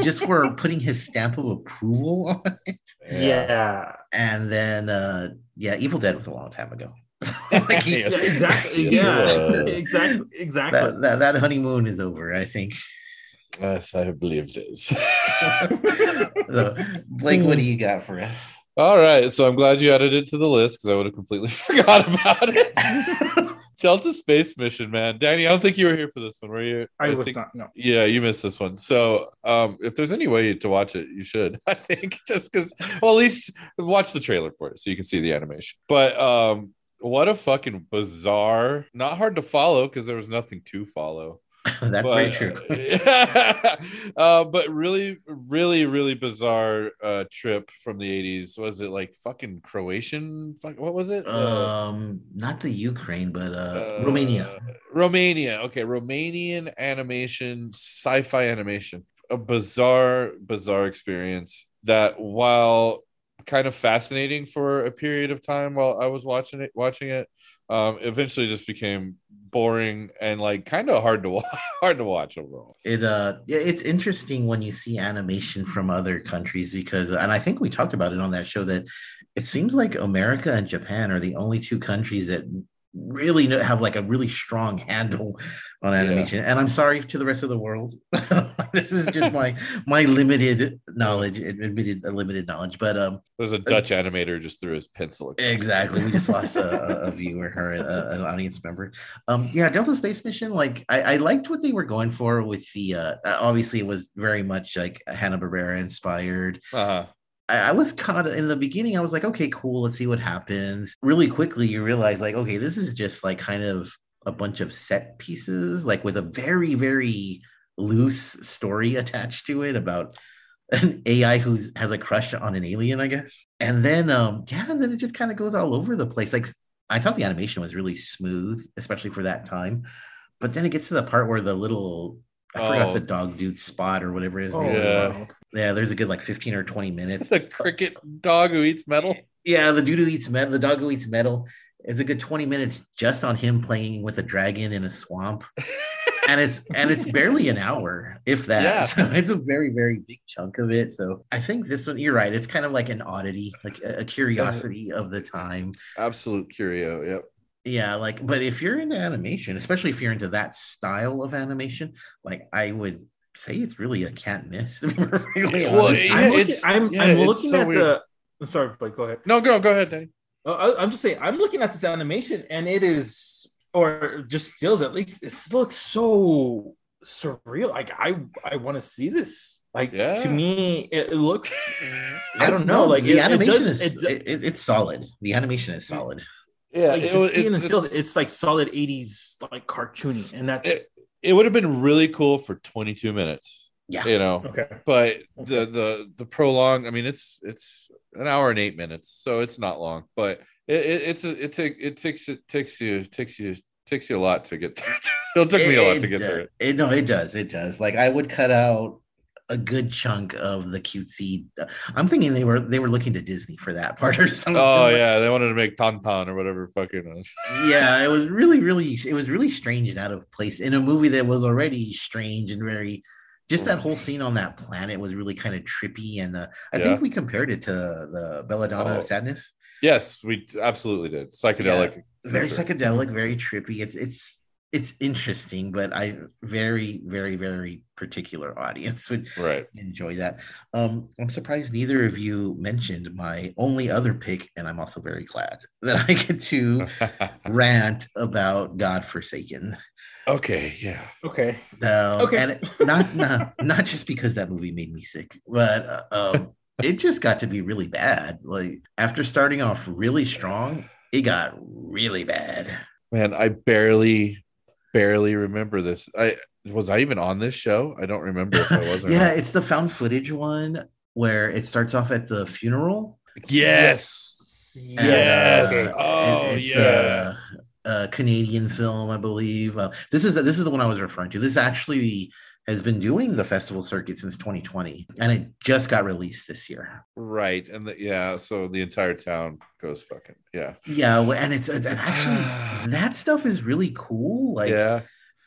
just for putting his stamp of approval on it. yeah. And then, uh, yeah, Evil Dead was a long time ago. Like, he- Yes. Yeah, exactly. Yes, Yeah, it exactly. Exactly. that, that that honeymoon is over. I think. Yes, I believe it is. So, Blake, what do you got for us? All right, so I'm glad you added it to the list because I would have completely forgot about it. Delta Space Mission, man. Danny, I don't think you were here for this one, were you? I was think, not. No. Yeah, you missed this one. So, um, if there's any way to watch it, you should. I think just because, well, at least watch the trailer for it so you can see the animation. But um, what a fucking bizarre, not hard to follow because there was nothing to follow. That's but, very true. uh, uh, but really, really, really bizarre uh, trip from the 80s. Was it like fucking Croatian? Fuck, what was it? Uh, Um, not the Ukraine, but uh, uh, Romania. Romania. Okay, Romanian animation, sci-fi animation. A bizarre, bizarre experience that while kind of fascinating for a period of time while I was watching it, watching it, um, eventually just became boring and like kind of hard to watch, hard to watch overall. It uh, yeah, it's interesting when you see animation from other countries because, and I think we talked about it on that show that it seems like America and Japan are the only two countries that really know, have like a really strong handle on Yeah. animation. And I'm sorry to the rest of the world. this is just my my limited knowledge, admitted limited knowledge, but um, There's a Dutch animator just threw his pencil. Exactly. We just lost a, a- viewer or a, an audience member. Um, yeah, Delta Space Mission. Like, I, I liked what they were going for with the. Uh, obviously, it was very much like Hanna Barbera inspired. Uh-huh. I, I was caught in the beginning. I was like, okay, cool. Let's see what happens. Really quickly, you realize like, okay, this is just like kind of a bunch of set pieces, like with a very very loose story attached to it about an AI who has a crush on an alien, I guess. And then um yeah, and then it just kind of goes all over the place. Like I thought the animation was really smooth, especially for that time. But then it gets to the part where the little I forgot Oh. the dog dude spot or whatever his Oh, name. Yeah. wow. Yeah, there's a good like 15 or 20 minutes. The cricket dog who eats metal. Yeah, the dude who eats metal, the dog who eats metal is a good 20 minutes just on him playing with a dragon in a swamp. and it's and it's barely an hour, if that. Yeah. So it's a very, very big chunk of it. So I think this one, you're right. It's kind of like an oddity, like a, a curiosity of the time. Absolute curio. Yep. Yeah, like, but if you're into animation, especially if you're into that style of animation, like I would say it's really a can't miss. to be perfectly Well, yeah, I'm looking, it's- I'm, yeah, I'm it's looking so at weird. the. I'm sorry, Blake. Go ahead. No, go go ahead, Danny. Uh, I, I'm just saying, I'm looking at this animation, and it is, or just feels at least, it looks so surreal. Like I, I want to see this. Like Yeah. to me, it, it looks. I don't know, like, the it- it animation does- is it it, it- it's solid. The animation is solid. Yeah, Like, it, just was- it's, it's- it's like solid '80s like cartoony, and that's it, it would have been really cool for 22 minutes. Yeah. You know, okay. but the the the prolong. I mean, it's it's an hour and eight minutes, so it's not long. But it, it it's a, it take it takes it takes you takes you takes you a lot to get. it took me a lot to get through it. it- No, it does. It does. Like I would cut out a good chunk of the cutesy. I'm thinking they were they were looking to Disney for that part or something. Oh yeah, they wanted to make Tauntaun or whatever fucking was. yeah. It was really, really, it was really strange and out of place in a movie that was already strange and very. Just that whole scene on that planet was really kind of trippy, and uh, I Yeah. think we compared it to the Belladonna Oh. of Sadness. Yes, we absolutely did. Psychedelic. very Sure. psychedelic, very trippy. It's it's it's interesting, but I very very very particular audience would Right. enjoy that. Um, I'm surprised neither of you mentioned my only other pick, and I'm also very glad that I get to rant about God Forsaken. okay. Yeah. Okay. Um, Okay. and it- not, not not just because that movie made me sick, but uh, um, it just got to be really bad. Like after starting off really strong, it got really bad. Man, I barely, barely remember this. I was I even on this show? I don't remember if I was. Or yeah, not. it's the found footage one where it starts off at the funeral. Yes. And, Yes. uh, Oh, it's yeah. a, a Canadian film, I believe. Uh, this is the, this is the one I was referring to. This is actually has been doing the festival circuit since 2020, and it just got released this year. Right. And the, yeah, so the entire town goes fucking yeah. Yeah, and it's, it's and actually that stuff is really cool. Like, yeah.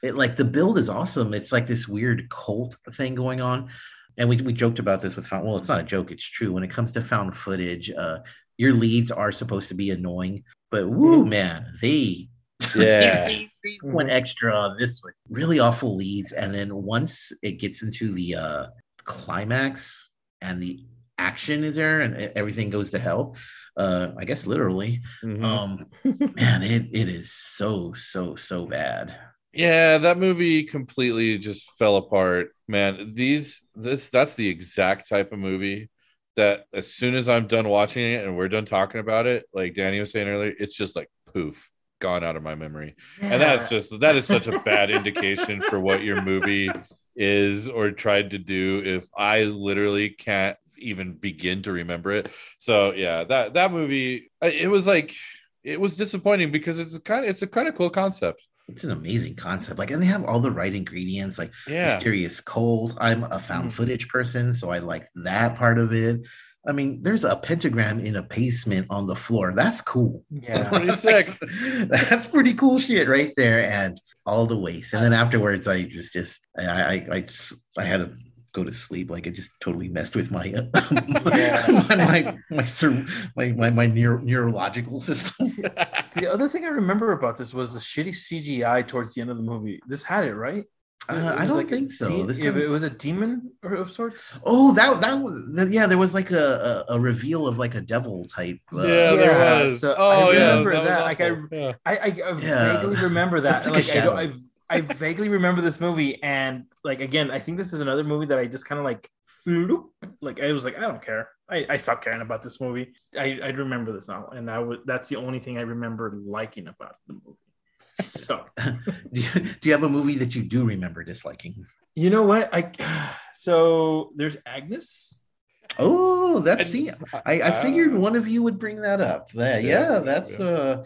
it like the build is awesome. It's like this weird cult thing going on. And we, we joked about this with found well, it's not a joke, it's true. When it comes to found footage, uh your leads are supposed to be annoying, but woo man, they Yeah. they, they went extra on this one. Really awful leads. And then once it gets into the uh climax and the action is there and everything goes to hell, uh I guess literally. Mhm. Um man, it it is so, so, so bad. Yeah, that movie completely just fell apart. Man, these this that's the exact type of movie that as soon as I'm done watching it and we're done talking about it, like Danny was saying earlier, it's just like poof, gone out of my memory. And that's just that is such a bad indication for what your movie is or tried to do if I literally can't even begin to remember it. So yeah, that that movie it was like it was disappointing because it's a kind of it's a kind of cool concept. it's an amazing concept. Like, and they have all the right ingredients, like Yeah. mysterious cold. I'm a found Mhm. footage person, so I like that part of it. I mean, there's a pentagram in a basement on the floor. That's cool. Yeah. Pretty sick. That's pretty cool shit right there. And all the waste. And then afterwards, I just just I I I, just, I had to go to sleep. Like it just totally messed with my Yeah. my my my, cer- my, my, my neuro, neurological system. The other thing I remember about this was the shitty CGI towards the end of the movie. This had it, right? Uh, I don't like think so. de- This it, is- it was a demon of sorts. Oh, that that was yeah. There was like a, a, a reveal of like a devil type. uh, yeah, there was. so oh, I remember was that, like, I- yeah. I, I, I Yeah. vaguely remember that. Like like I, don't. I, I vaguely remember this movie, and like again, I think this is another movie that I just kind of like, floop, like I was like, I don't care. I, I stopped caring about this movie. I, I remember this now, and I was that's the only thing I remember liking about the movie. So do, you, do you have a movie that you do remember disliking? you know what? I so there's Agnes. Oh, that's And- see. I, I figured Uh, one of you would bring that up. That, Yeah, yeah, that's yeah. uh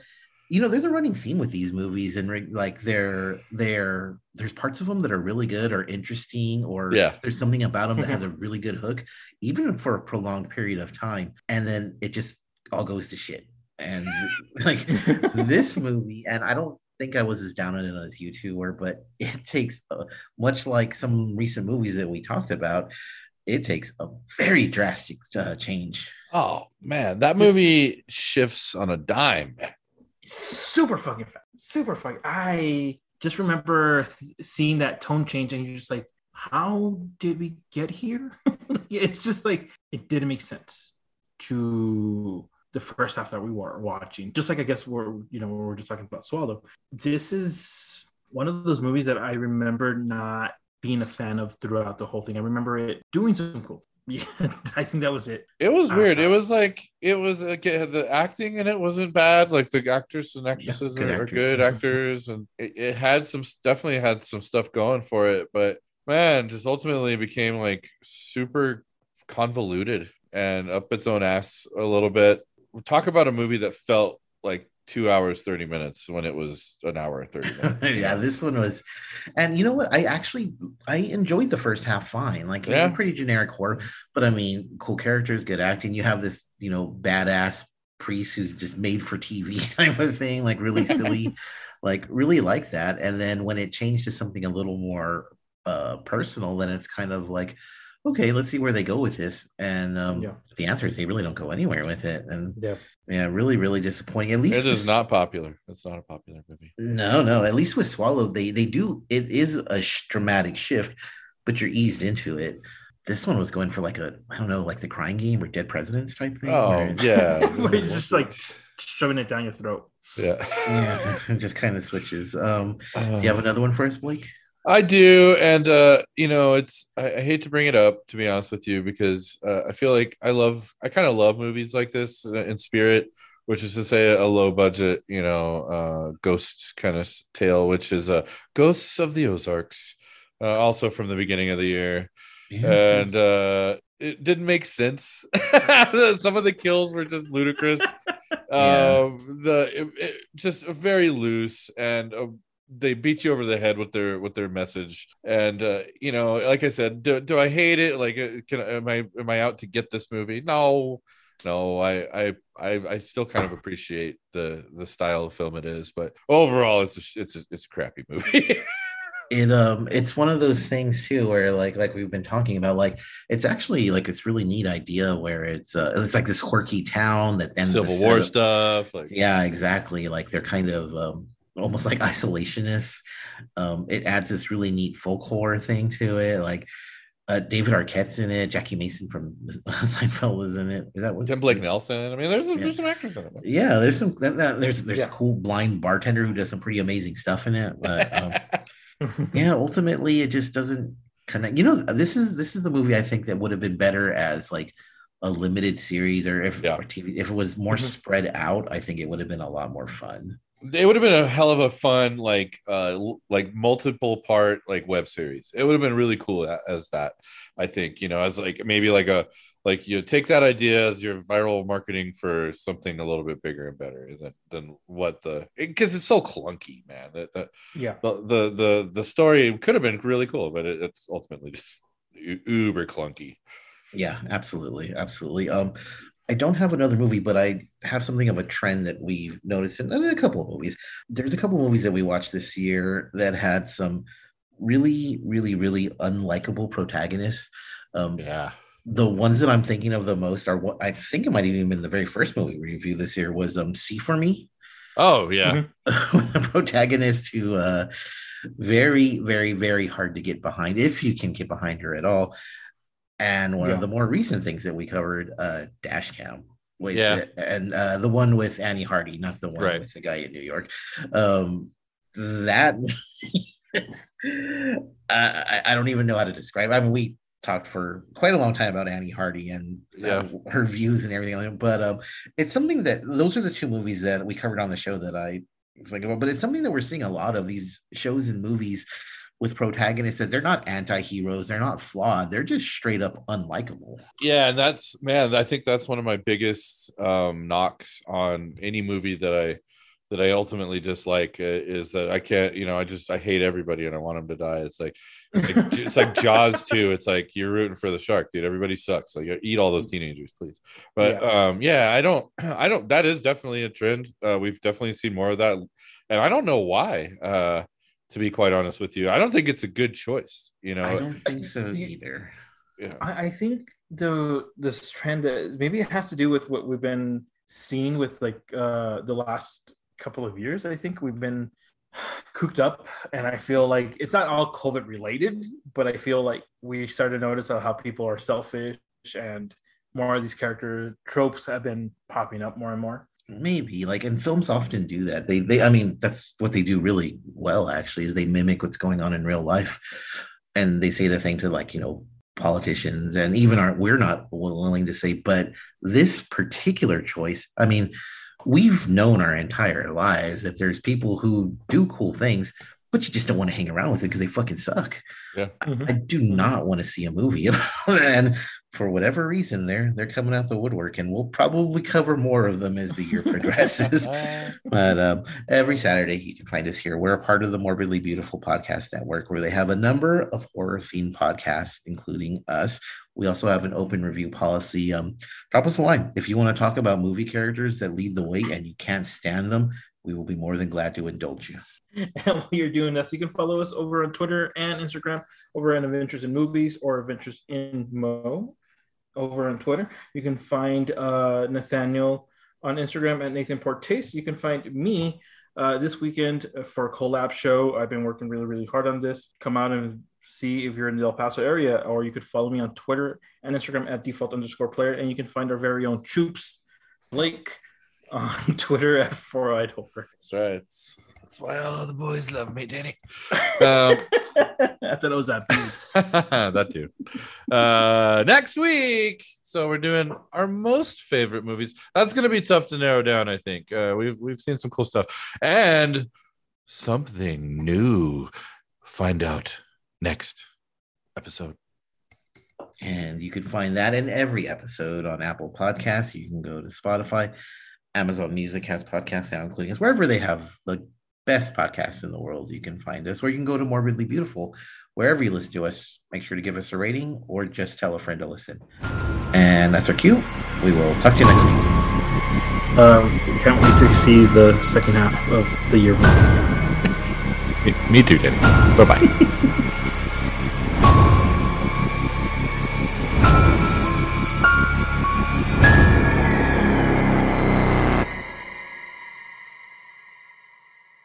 you know, there's a running theme with these movies, and re- like they're they're there's parts of them that are really good or interesting, or Yeah. there's something about them that has a really good hook, even for a prolonged period of time, and then it just all goes to shit. And like this movie, and I don't think I was as down on it as you two were, but it takes uh, much like some recent movies that we talked about. It takes a very drastic uh, change. Oh man, that Just- movie shifts on a dime. super fucking fast. Super fucking. I just remember th- seeing that tone change, and you're just like, how did we get here? it's just like it didn't make sense to the first half that we were watching. Just like I guess we're you know we're just talking about Swallow. This is one of those movies that I remember not being a fan of throughout the whole thing. I remember it doing some cool. Yeah, I think that was it. It was weird. It Uh-huh. was like it was like it- the acting in it wasn't bad. Like the actors and actresses good are, are actors. good actors, and it, it had some definitely had some stuff going for it. But man, just ultimately became like super convoluted and up its own ass a little bit. Talk about a movie that felt like two hours thirty minutes when it was an hour thirty minutes. yeah, this one was, and you know what? I actually I enjoyed the first half fine. Like yeah. pretty generic horror, but I mean, cool characters, good acting. You have this, you know, badass priest who's just made for TV type of thing, like really silly, like really like that. And then when it changed to something a little more uh personal, then it's kind of like, okay, let's see where they go with this. And um Yeah. the answer is they really don't go anywhere with it. And Yeah. yeah, really, really disappointing. At least It is with- not popular. It's not a popular movie. no, no. At least with Swallow, they they do. It is a sh- dramatic shift, but you're eased into it. This one was going for like a I don't know, like the crying game or dead presidents type thing. Oh where yeah, Where it's just like shoving it down your throat. yeah. yeah, it just kind of switches. Um, Uh, do you have another one for us, Blake? I do, and uh, you know, it's I, I hate to bring it up to be honest with you because uh, I feel like I love I kind of love movies like this uh, in spirit which is to say a low budget, you know, uh, ghost kind of tale, which is uh, Ghosts of the Ozarks, uh, also from the beginning of the year. And uh, it didn't make sense. Some of the kills were just ludicrous. Yeah. Um, the it, it, just very loose and uh, they beat you over the head with their with their message. And uh you know like i said do, do i hate it? Like uh, can am i am i out to get this movie? No no I, I i i still kind of appreciate the the style of film it is but overall it's a, it's a, it's a crappy movie. It um it's one of those things too where like like we've been talking about like it's actually like it's really neat idea where it's uh it's like this quirky town that then civil the war stuff like yeah exactly. Like they're kind of um almost like isolationists um it adds this really neat folk horror thing to it like uh, David Arquette's in it. Jackie Mason from Seinfeld is in it. Is that what? Tim Blake Nelson. I mean, there's, Yeah. there's some actors in it. Yeah, there's some. There's there's Yeah. a cool blind bartender who does some pretty amazing stuff in it. But um, yeah ultimately it just doesn't connect you know this is this is the movie i think that would have been better as like a limited series or if Yeah. or TV, if it was more Mhm. spread out i think it would have been a lot more fun it would have been a hell of a fun like uh like multiple part like web series. It would have been really cool as that i think you know as like maybe like a like you take that idea as your viral marketing for something a little bit bigger and better than than what the because it's so clunky man that, that yeah. the, the the the story could have been really cool but it, it's ultimately just u- uber clunky. Yeah absolutely absolutely. Um i don't have another movie but i have something of a trend that we've noticed in a couple of movies. There's a couple of movies that we watched this year that had some really really really unlikable protagonists. Um yeah. the ones that I'm thinking of the most are what I think it might even been the very first movie we reviewed this year was um See for Me, oh yeah. The protagonist who uh very, very, very hard to get behind if you can get behind her at all. And one Yeah. of the more recent things that we covered, uh Dash Cam. Which, Yeah. and uh, the one with Annie Hardy, not the one Right. with the guy in New York. Um, that is, I, I- don't even know how to describe. I mean, we talked for quite a long time about Annie Hardy and uh, her views and everything. like that, But um, it's something that those are the two movies that we covered on the show that I think about. But it's something that we're seeing a lot of these shows and movies with protagonists that they're not anti-heroes, they're not flawed, they're just straight up unlikable. yeah and that's man i think that's one of my biggest um knocks on any movie that i that i ultimately dislike uh, is that i can't you know i just i hate everybody and i want them to die. It's like it's like, it's like jaws too. It's like you're rooting for the shark dude. Everybody sucks. Like eat all those teenagers please. But um yeah i don't i don't that is definitely a trend. Uh we've definitely seen more of that. And i don't know why. Uh to be quite honest with you i don't think it's a good choice you know I don't think so either. yeah. I, I think the this trend uh, maybe it has to do with what we've been seeing with like uh the last couple of years. I think we've been cooked up, and I feel like it's not all COVID related, but I feel like we started to notice how, how people are selfish and more of these character tropes have been popping up more and more. Maybe like and films often do that. They they I mean that's what they do really well actually is they mimic what's going on in real life. And they say the things that like, you know, politicians and even our we're not willing to say, but this particular choice, I mean, we've known our entire lives that there's people who do cool things, but you just don't want to hang around with it because they fucking suck. Yeah. I, mm-hmm. I do not want to see a movie about and for whatever reason they're they're coming out the woodwork and we'll probably cover more of them as the year progresses. But um, every Saturday, you can find us here. We're a part of the Morbidly Beautiful Podcast Network, where they have a number of horror themed podcasts, including us. We also have an open review policy. Um, drop us a line if you want to talk about movie characters that lead the way and you can't stand them. We will be more than glad to indulge you. And while you're doing this, you can follow us over on Twitter and Instagram over at Adventures in Movies or Adventures in Mo over on Twitter. You can find uh, Nathaniel on Instagram at Nathan Portace. You can find me uh, this weekend for a collab show. I've been working really, really hard on this. Come out and see if you're in the El Paso area, or you could follow me on Twitter and Instagram at default underscore player. And you can find our very own Troops Blake on Twitter at Four Eyed Horror. That's right. That's, that's why all the boys love me, Danny. Um, I thought it was that dude. that too. Uh, next week, so we're doing our most favorite movies. That's going to be tough to narrow down. I think uh, we've we've seen some cool stuff and something new. Find out next episode. And you can find that in every episode on Apple Podcasts. You can go to Spotify. Amazon Music has podcasts now, including us. Wherever they have the best podcast in the world, you can find us. Or you can go to Morbidly Beautiful. Wherever you listen to us, make sure to give us a rating or just tell a friend to listen. And that's our cue. We will talk to you next week. Um, can't wait to see the second half of the year. Me too, Danny. Bye bye.